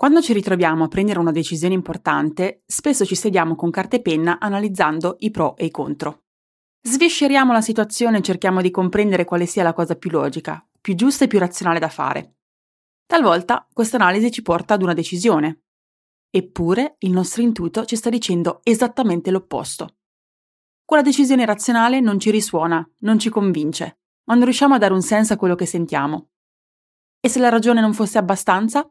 Quando ci ritroviamo a prendere una decisione importante, spesso ci sediamo con carta e penna analizzando i pro e i contro. Svisceriamo la situazione e cerchiamo di comprendere quale sia la cosa più logica, più giusta e più razionale da fare. Talvolta questa analisi ci porta ad una decisione. Eppure il nostro intuito ci sta dicendo esattamente l'opposto. Quella decisione razionale non ci risuona, non ci convince, ma non riusciamo a dare un senso a quello che sentiamo. E se la ragione non fosse abbastanza?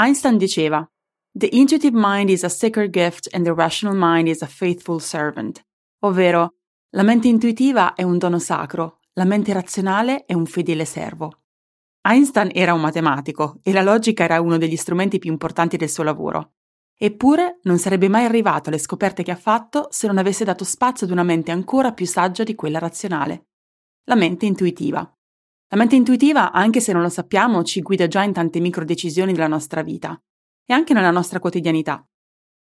Einstein diceva: The intuitive mind is a sacred gift and the rational mind is a faithful servant. Ovvero, la mente intuitiva è un dono sacro, la mente razionale è un fedele servo. Einstein era un matematico e la logica era uno degli strumenti più importanti del suo lavoro. Eppure non sarebbe mai arrivato alle scoperte che ha fatto se non avesse dato spazio ad una mente ancora più saggia di quella razionale. La mente intuitiva. La mente intuitiva, anche se non lo sappiamo, ci guida già in tante micro decisioni della nostra vita e anche nella nostra quotidianità.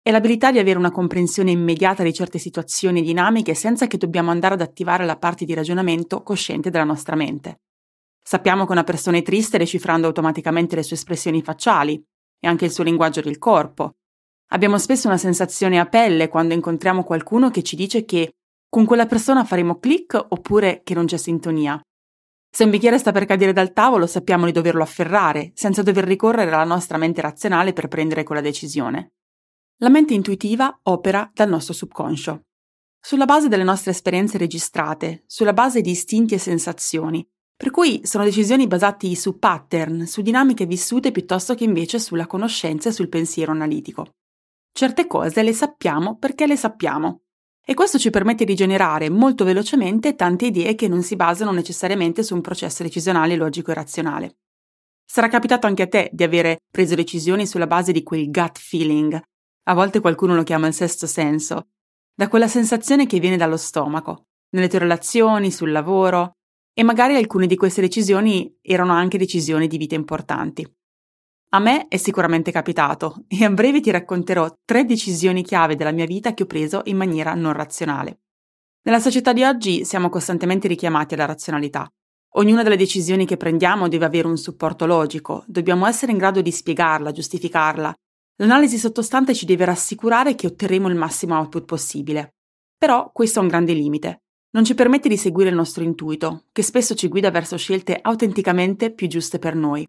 È l'abilità di avere una comprensione immediata di certe situazioni e dinamiche senza che dobbiamo andare ad attivare la parte di ragionamento cosciente della nostra mente. Sappiamo che una persona è triste decifrando automaticamente le sue espressioni facciali e anche il suo linguaggio del corpo. Abbiamo spesso una sensazione a pelle quando incontriamo qualcuno che ci dice che con quella persona faremo click oppure che non c'è sintonia. Se un bicchiere sta per cadere dal tavolo, sappiamo di doverlo afferrare, senza dover ricorrere alla nostra mente razionale per prendere quella decisione. La mente intuitiva opera dal nostro subconscio. Sulla base delle nostre esperienze registrate, sulla base di istinti e sensazioni, per cui sono decisioni basate su pattern, su dinamiche vissute piuttosto che invece sulla conoscenza e sul pensiero analitico. Certe cose le sappiamo perché le sappiamo, e questo ci permette di generare molto velocemente tante idee che non si basano necessariamente su un processo decisionale logico e razionale. Sarà capitato anche a te di avere preso decisioni sulla base di quel gut feeling, a volte qualcuno lo chiama il sesto senso, da quella sensazione che viene dallo stomaco, nelle tue relazioni, sul lavoro, e magari alcune di queste decisioni erano anche decisioni di vita importanti. A me è sicuramente capitato e a breve ti racconterò tre decisioni chiave della mia vita che ho preso in maniera non razionale. Nella società di oggi siamo costantemente richiamati alla razionalità. Ognuna delle decisioni che prendiamo deve avere un supporto logico, dobbiamo essere in grado di spiegarla, giustificarla. L'analisi sottostante ci deve rassicurare che otterremo il massimo output possibile. Però questo ha un grande limite. Non ci permette di seguire il nostro intuito, che spesso ci guida verso scelte autenticamente più giuste per noi.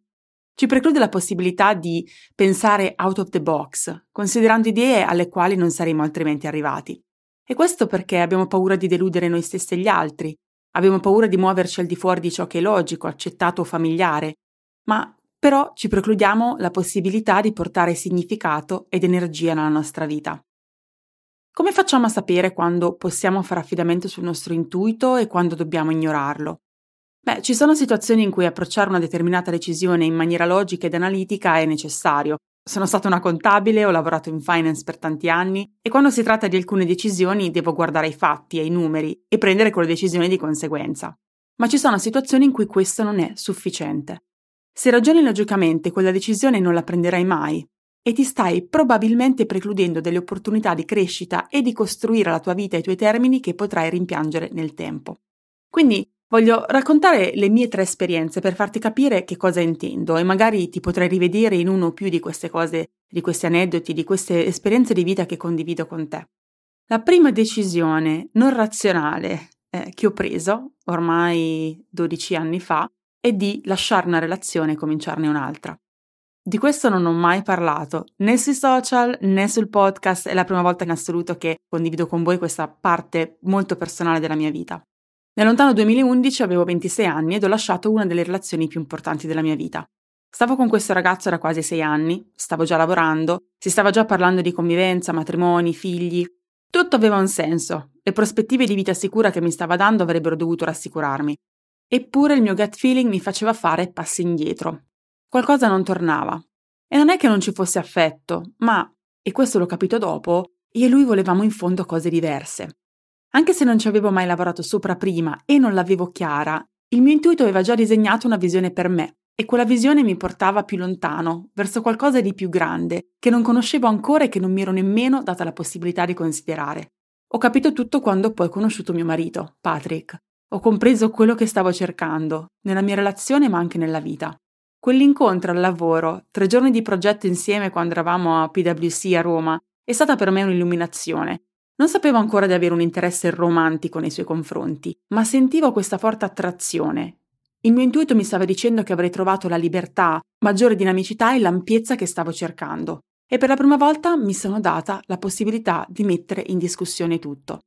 Ci preclude la possibilità di pensare out of the box, considerando idee alle quali non saremmo altrimenti arrivati. E questo perché abbiamo paura di deludere noi stessi e gli altri, abbiamo paura di muoverci al di fuori di ciò che è logico, accettato o familiare, ma però ci precludiamo la possibilità di portare significato ed energia nella nostra vita. Come facciamo a sapere quando possiamo fare affidamento sul nostro intuito e quando dobbiamo ignorarlo? Beh, ci sono situazioni in cui approcciare una determinata decisione in maniera logica ed analitica è necessario. Sono stata una contabile, ho lavorato in finance per tanti anni e quando si tratta di alcune decisioni devo guardare ai fatti, ai numeri e prendere quelle decisioni di conseguenza. Ma ci sono situazioni in cui questo non è sufficiente. Se ragioni logicamente, quella decisione non la prenderai mai e ti stai probabilmente precludendo delle opportunità di crescita e di costruire la tua vita ai tuoi termini che potrai rimpiangere nel tempo. Quindi Voglio raccontare le mie tre esperienze per farti capire che cosa intendo e magari ti potrai rivedere in uno o più di queste cose, di questi aneddoti, di queste esperienze di vita che condivido con te. La prima decisione non razionale eh, che ho preso ormai 12 anni fa è di lasciare una relazione e cominciarne un'altra. Di questo non ho mai parlato né sui social né sul podcast, è la prima volta in assoluto che condivido con voi questa parte molto personale della mia vita. Nel lontano 2011 avevo 26 anni ed ho lasciato una delle relazioni più importanti della mia vita. Stavo con questo ragazzo da quasi sei anni, stavo già lavorando, si stava già parlando di convivenza, matrimoni, figli. Tutto aveva un senso. Le prospettive di vita sicura che mi stava dando avrebbero dovuto rassicurarmi. Eppure il mio gut feeling mi faceva fare passi indietro. Qualcosa non tornava. E non è che non ci fosse affetto, ma, e questo l'ho capito dopo, io e lui volevamo in fondo cose diverse. Anche se non ci avevo mai lavorato sopra prima e non l'avevo chiara, il mio intuito aveva già disegnato una visione per me e quella visione mi portava più lontano, verso qualcosa di più grande, che non conoscevo ancora e che non mi ero nemmeno data la possibilità di considerare. Ho capito tutto quando poi ho conosciuto mio marito, Patrick. Ho compreso quello che stavo cercando, nella mia relazione ma anche nella vita. Quell'incontro al lavoro, tre giorni di progetto insieme quando eravamo a PwC a Roma, è stata per me un'illuminazione non sapevo ancora di avere un interesse romantico nei suoi confronti, ma sentivo questa forte attrazione. Il mio intuito mi stava dicendo che avrei trovato la libertà, maggiore dinamicità e l'ampiezza che stavo cercando, e per la prima volta mi sono data la possibilità di mettere in discussione tutto.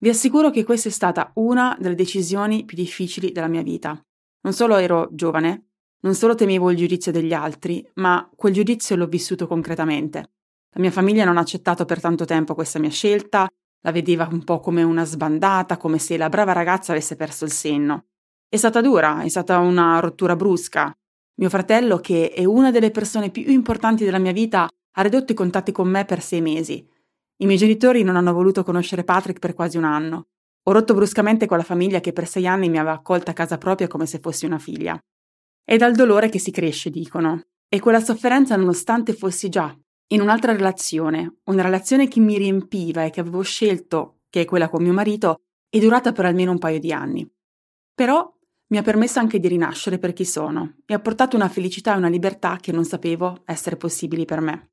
Vi assicuro che questa è stata una delle decisioni più difficili della mia vita. Non solo ero giovane, non solo temevo il giudizio degli altri, ma quel giudizio l'ho vissuto concretamente. La mia famiglia non ha accettato per tanto tempo questa mia scelta, la vedeva un po' come una sbandata, come se la brava ragazza avesse perso il senno. È stata dura, è stata una rottura brusca. Mio fratello, che è una delle persone più importanti della mia vita, ha ridotto i contatti con me per sei mesi. I miei genitori non hanno voluto conoscere Patrick per quasi un anno. Ho rotto bruscamente con la famiglia che per sei anni mi aveva accolta a casa propria come se fossi una figlia. È dal dolore che si cresce, dicono. E quella sofferenza, nonostante fossi già in un'altra relazione, una relazione che mi riempiva e che avevo scelto, che è quella con mio marito, è durata per almeno un paio di anni. Però mi ha permesso anche di rinascere per chi sono e ha portato una felicità e una libertà che non sapevo essere possibili per me.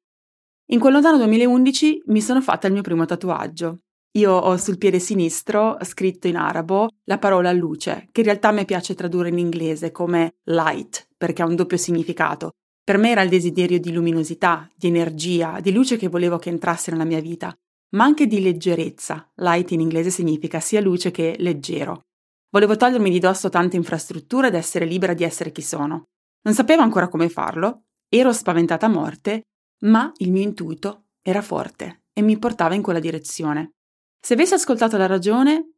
In quel lontano 2011 mi sono fatta il mio primo tatuaggio. Io ho sul piede sinistro scritto in arabo la parola luce, che in realtà mi piace tradurre in inglese come light, perché ha un doppio significato, per me era il desiderio di luminosità, di energia, di luce che volevo che entrasse nella mia vita, ma anche di leggerezza. Light in inglese significa sia luce che leggero. Volevo togliermi di dosso tante infrastrutture ed essere libera di essere chi sono. Non sapevo ancora come farlo, ero spaventata a morte, ma il mio intuito era forte e mi portava in quella direzione. Se avessi ascoltato la ragione,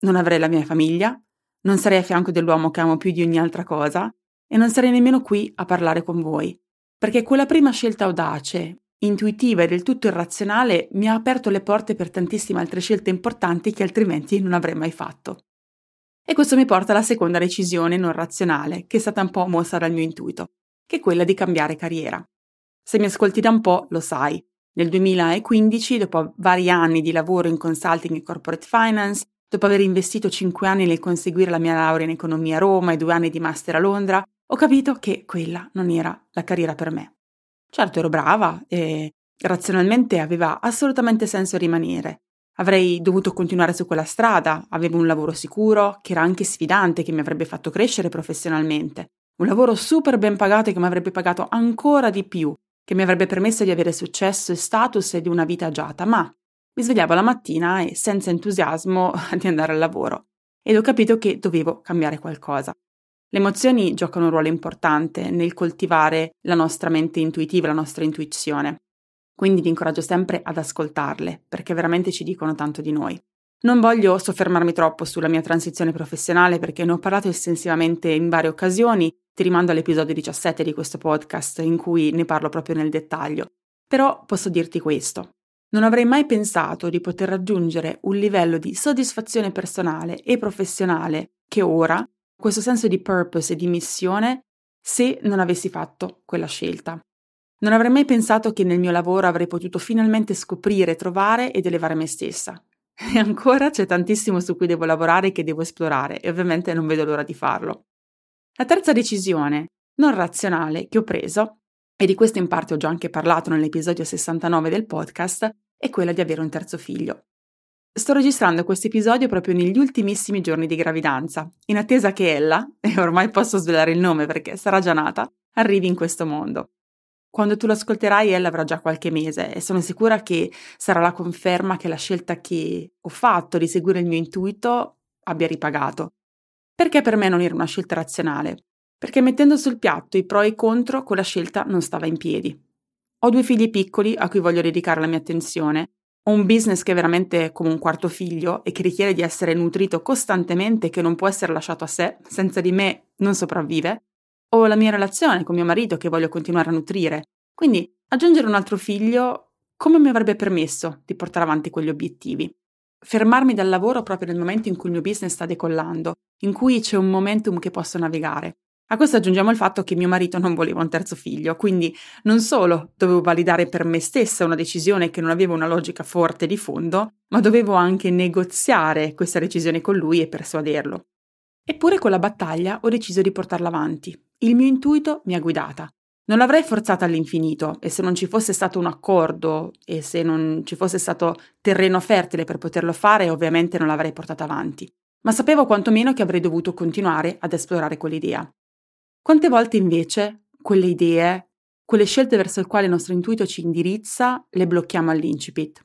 non avrei la mia famiglia, non sarei a fianco dell'uomo che amo più di ogni altra cosa, e non sarei nemmeno qui a parlare con voi, perché quella prima scelta audace, intuitiva e del tutto irrazionale mi ha aperto le porte per tantissime altre scelte importanti che altrimenti non avrei mai fatto. E questo mi porta alla seconda decisione non razionale, che è stata un po' mossa dal mio intuito, che è quella di cambiare carriera. Se mi ascolti da un po', lo sai. Nel 2015, dopo vari anni di lavoro in consulting e corporate finance, dopo aver investito 5 anni nel conseguire la mia laurea in economia a Roma e due anni di master a Londra, ho capito che quella non era la carriera per me. Certo ero brava e razionalmente aveva assolutamente senso rimanere. Avrei dovuto continuare su quella strada, avevo un lavoro sicuro, che era anche sfidante, che mi avrebbe fatto crescere professionalmente. Un lavoro super ben pagato che mi avrebbe pagato ancora di più, che mi avrebbe permesso di avere successo e status e di una vita agiata, ma mi svegliavo la mattina e senza entusiasmo di andare al lavoro. Ed ho capito che dovevo cambiare qualcosa. Le emozioni giocano un ruolo importante nel coltivare la nostra mente intuitiva, la nostra intuizione. Quindi vi incoraggio sempre ad ascoltarle, perché veramente ci dicono tanto di noi. Non voglio soffermarmi troppo sulla mia transizione professionale perché ne ho parlato estensivamente in varie occasioni, ti rimando all'episodio 17 di questo podcast in cui ne parlo proprio nel dettaglio. Però posso dirti questo. Non avrei mai pensato di poter raggiungere un livello di soddisfazione personale e professionale che ora questo senso di purpose e di missione se non avessi fatto quella scelta. Non avrei mai pensato che nel mio lavoro avrei potuto finalmente scoprire, trovare ed elevare me stessa. E ancora c'è tantissimo su cui devo lavorare e che devo esplorare e ovviamente non vedo l'ora di farlo. La terza decisione, non razionale, che ho preso, e di questo in parte ho già anche parlato nell'episodio 69 del podcast, è quella di avere un terzo figlio. Sto registrando questo episodio proprio negli ultimissimi giorni di gravidanza, in attesa che ella, e ormai posso svelare il nome perché sarà già nata, arrivi in questo mondo. Quando tu lo ascolterai, ella avrà già qualche mese e sono sicura che sarà la conferma che la scelta che ho fatto di seguire il mio intuito abbia ripagato. Perché per me non era una scelta razionale? Perché mettendo sul piatto i pro e i contro, quella scelta non stava in piedi. Ho due figli piccoli a cui voglio dedicare la mia attenzione un business che è veramente come un quarto figlio e che richiede di essere nutrito costantemente che non può essere lasciato a sé, senza di me non sopravvive. Ho la mia relazione con mio marito che voglio continuare a nutrire. Quindi aggiungere un altro figlio come mi avrebbe permesso di portare avanti quegli obiettivi? Fermarmi dal lavoro proprio nel momento in cui il mio business sta decollando, in cui c'è un momentum che posso navigare. A questo aggiungiamo il fatto che mio marito non voleva un terzo figlio, quindi non solo dovevo validare per me stessa una decisione che non aveva una logica forte di fondo, ma dovevo anche negoziare questa decisione con lui e persuaderlo. Eppure con la battaglia ho deciso di portarla avanti. Il mio intuito mi ha guidata. Non l'avrei forzata all'infinito e se non ci fosse stato un accordo e se non ci fosse stato terreno fertile per poterlo fare, ovviamente non l'avrei portata avanti. Ma sapevo quantomeno che avrei dovuto continuare ad esplorare quell'idea. Quante volte invece quelle idee, quelle scelte verso le quali il nostro intuito ci indirizza, le blocchiamo all'incipit?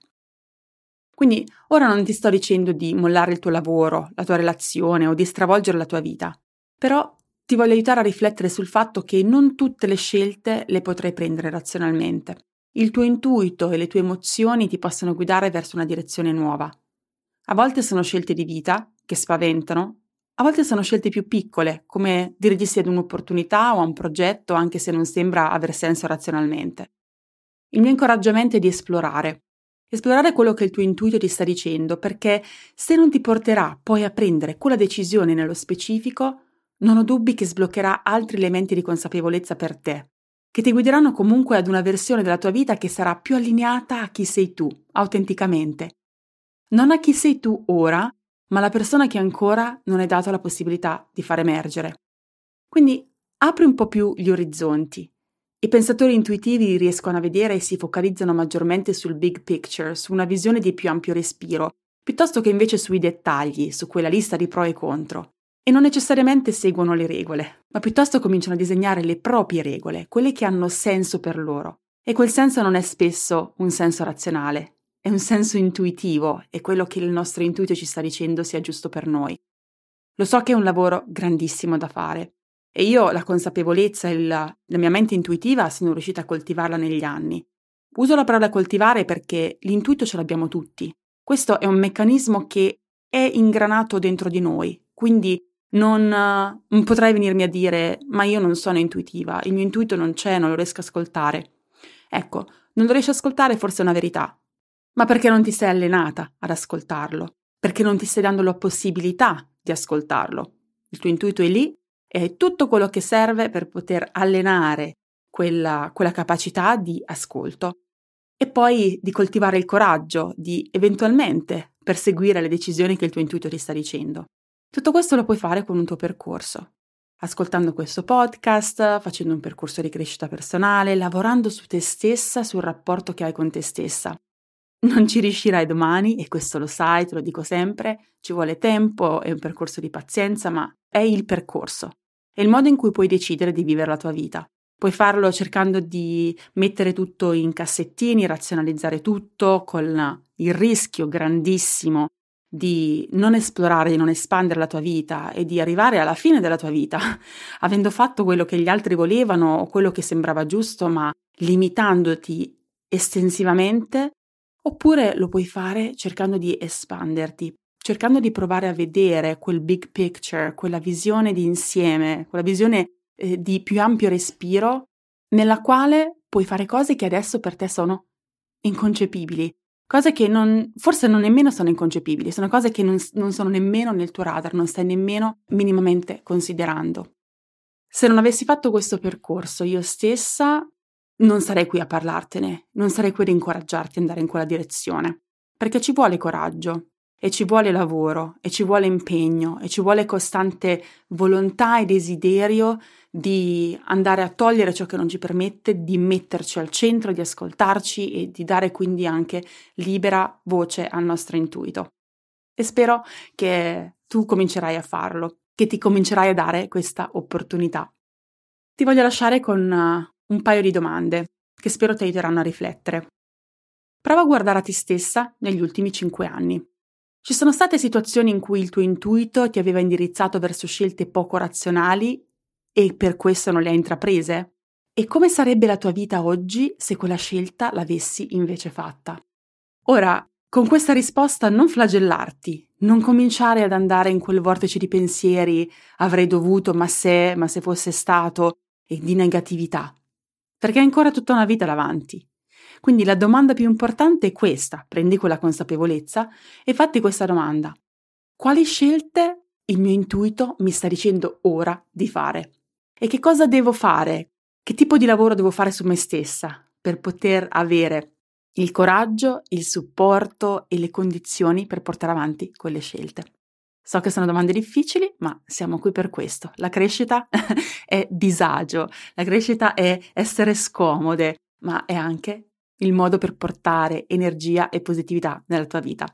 Quindi ora non ti sto dicendo di mollare il tuo lavoro, la tua relazione o di stravolgere la tua vita, però ti voglio aiutare a riflettere sul fatto che non tutte le scelte le potrai prendere razionalmente. Il tuo intuito e le tue emozioni ti possono guidare verso una direzione nuova. A volte sono scelte di vita che spaventano a volte sono scelte più piccole, come dire di sì ad un'opportunità o a un progetto, anche se non sembra aver senso razionalmente. Il mio incoraggiamento è di esplorare. Esplorare quello che il tuo intuito ti sta dicendo, perché se non ti porterà poi a prendere quella decisione nello specifico, non ho dubbi che sbloccherà altri elementi di consapevolezza per te, che ti guideranno comunque ad una versione della tua vita che sarà più allineata a chi sei tu, autenticamente. Non a chi sei tu ora, ma la persona che ancora non è data la possibilità di far emergere. Quindi apri un po' più gli orizzonti. I pensatori intuitivi riescono a vedere e si focalizzano maggiormente sul big picture, su una visione di più ampio respiro, piuttosto che invece sui dettagli, su quella lista di pro e contro. E non necessariamente seguono le regole, ma piuttosto cominciano a disegnare le proprie regole, quelle che hanno senso per loro. E quel senso non è spesso un senso razionale, è un senso intuitivo, è quello che il nostro intuito ci sta dicendo sia giusto per noi. Lo so che è un lavoro grandissimo da fare e io la consapevolezza e la, la mia mente intuitiva sono riuscita a coltivarla negli anni. Uso la parola coltivare perché l'intuito ce l'abbiamo tutti. Questo è un meccanismo che è ingranato dentro di noi, quindi non, non potrai venirmi a dire ma io non sono intuitiva, il mio intuito non c'è, non lo riesco a ascoltare. Ecco, non lo riesci ad ascoltare forse è una verità, ma perché non ti sei allenata ad ascoltarlo, perché non ti stai dando la possibilità di ascoltarlo. Il tuo intuito è lì e è tutto quello che serve per poter allenare quella, quella capacità di ascolto e poi di coltivare il coraggio di eventualmente perseguire le decisioni che il tuo intuito ti sta dicendo. Tutto questo lo puoi fare con un tuo percorso, ascoltando questo podcast, facendo un percorso di crescita personale, lavorando su te stessa, sul rapporto che hai con te stessa. Non ci riuscirai domani e questo lo sai, te lo dico sempre, ci vuole tempo, è un percorso di pazienza, ma è il percorso. È il modo in cui puoi decidere di vivere la tua vita. Puoi farlo cercando di mettere tutto in cassettini, razionalizzare tutto, con il rischio grandissimo di non esplorare, di non espandere la tua vita e di arrivare alla fine della tua vita, avendo fatto quello che gli altri volevano o quello che sembrava giusto, ma limitandoti estensivamente Oppure lo puoi fare cercando di espanderti, cercando di provare a vedere quel big picture, quella visione di insieme, quella visione eh, di più ampio respiro, nella quale puoi fare cose che adesso per te sono inconcepibili, cose che non, forse non nemmeno sono inconcepibili, sono cose che non, non sono nemmeno nel tuo radar, non stai nemmeno minimamente considerando. Se non avessi fatto questo percorso io stessa non sarei qui a parlartene, non sarei qui ad incoraggiarti ad andare in quella direzione, perché ci vuole coraggio, e ci vuole lavoro, e ci vuole impegno, e ci vuole costante volontà e desiderio di andare a togliere ciò che non ci permette, di metterci al centro, di ascoltarci e di dare quindi anche libera voce al nostro intuito. E spero che tu comincerai a farlo, che ti comincerai a dare questa opportunità. Ti voglio lasciare con un paio di domande che spero ti aiuteranno a riflettere. Prova a guardare a te stessa negli ultimi cinque anni. Ci sono state situazioni in cui il tuo intuito ti aveva indirizzato verso scelte poco razionali e per questo non le hai intraprese? E come sarebbe la tua vita oggi se quella scelta l'avessi invece fatta? Ora, con questa risposta non flagellarti, non cominciare ad andare in quel vortice di pensieri avrei dovuto, ma se, ma se fosse stato, e di negatività, perché hai ancora tutta una vita davanti. Quindi la domanda più importante è questa, prendi quella consapevolezza e fatti questa domanda. Quali scelte il mio intuito mi sta dicendo ora di fare? E che cosa devo fare? Che tipo di lavoro devo fare su me stessa per poter avere il coraggio, il supporto e le condizioni per portare avanti quelle scelte. So che sono domande difficili, ma siamo qui per questo. La crescita è disagio, la crescita è essere scomode, ma è anche il modo per portare energia e positività nella tua vita.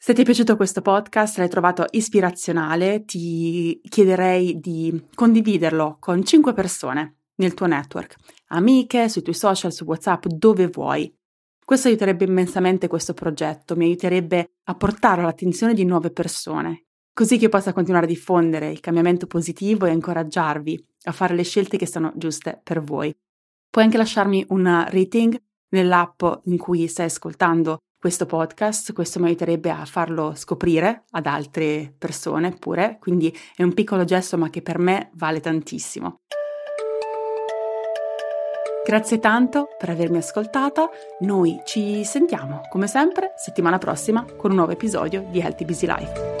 Se ti è piaciuto questo podcast, l'hai trovato ispirazionale, ti chiederei di condividerlo con 5 persone nel tuo network, amiche, sui tuoi social, su WhatsApp, dove vuoi. Questo aiuterebbe immensamente questo progetto, mi aiuterebbe a portare all'attenzione di nuove persone, così che possa continuare a diffondere il cambiamento positivo e incoraggiarvi a fare le scelte che sono giuste per voi. Puoi anche lasciarmi un rating nell'app in cui stai ascoltando questo podcast, questo mi aiuterebbe a farlo scoprire ad altre persone pure, quindi è un piccolo gesto ma che per me vale tantissimo. Grazie tanto per avermi ascoltata, noi ci sentiamo come sempre settimana prossima con un nuovo episodio di Healthy Busy Life.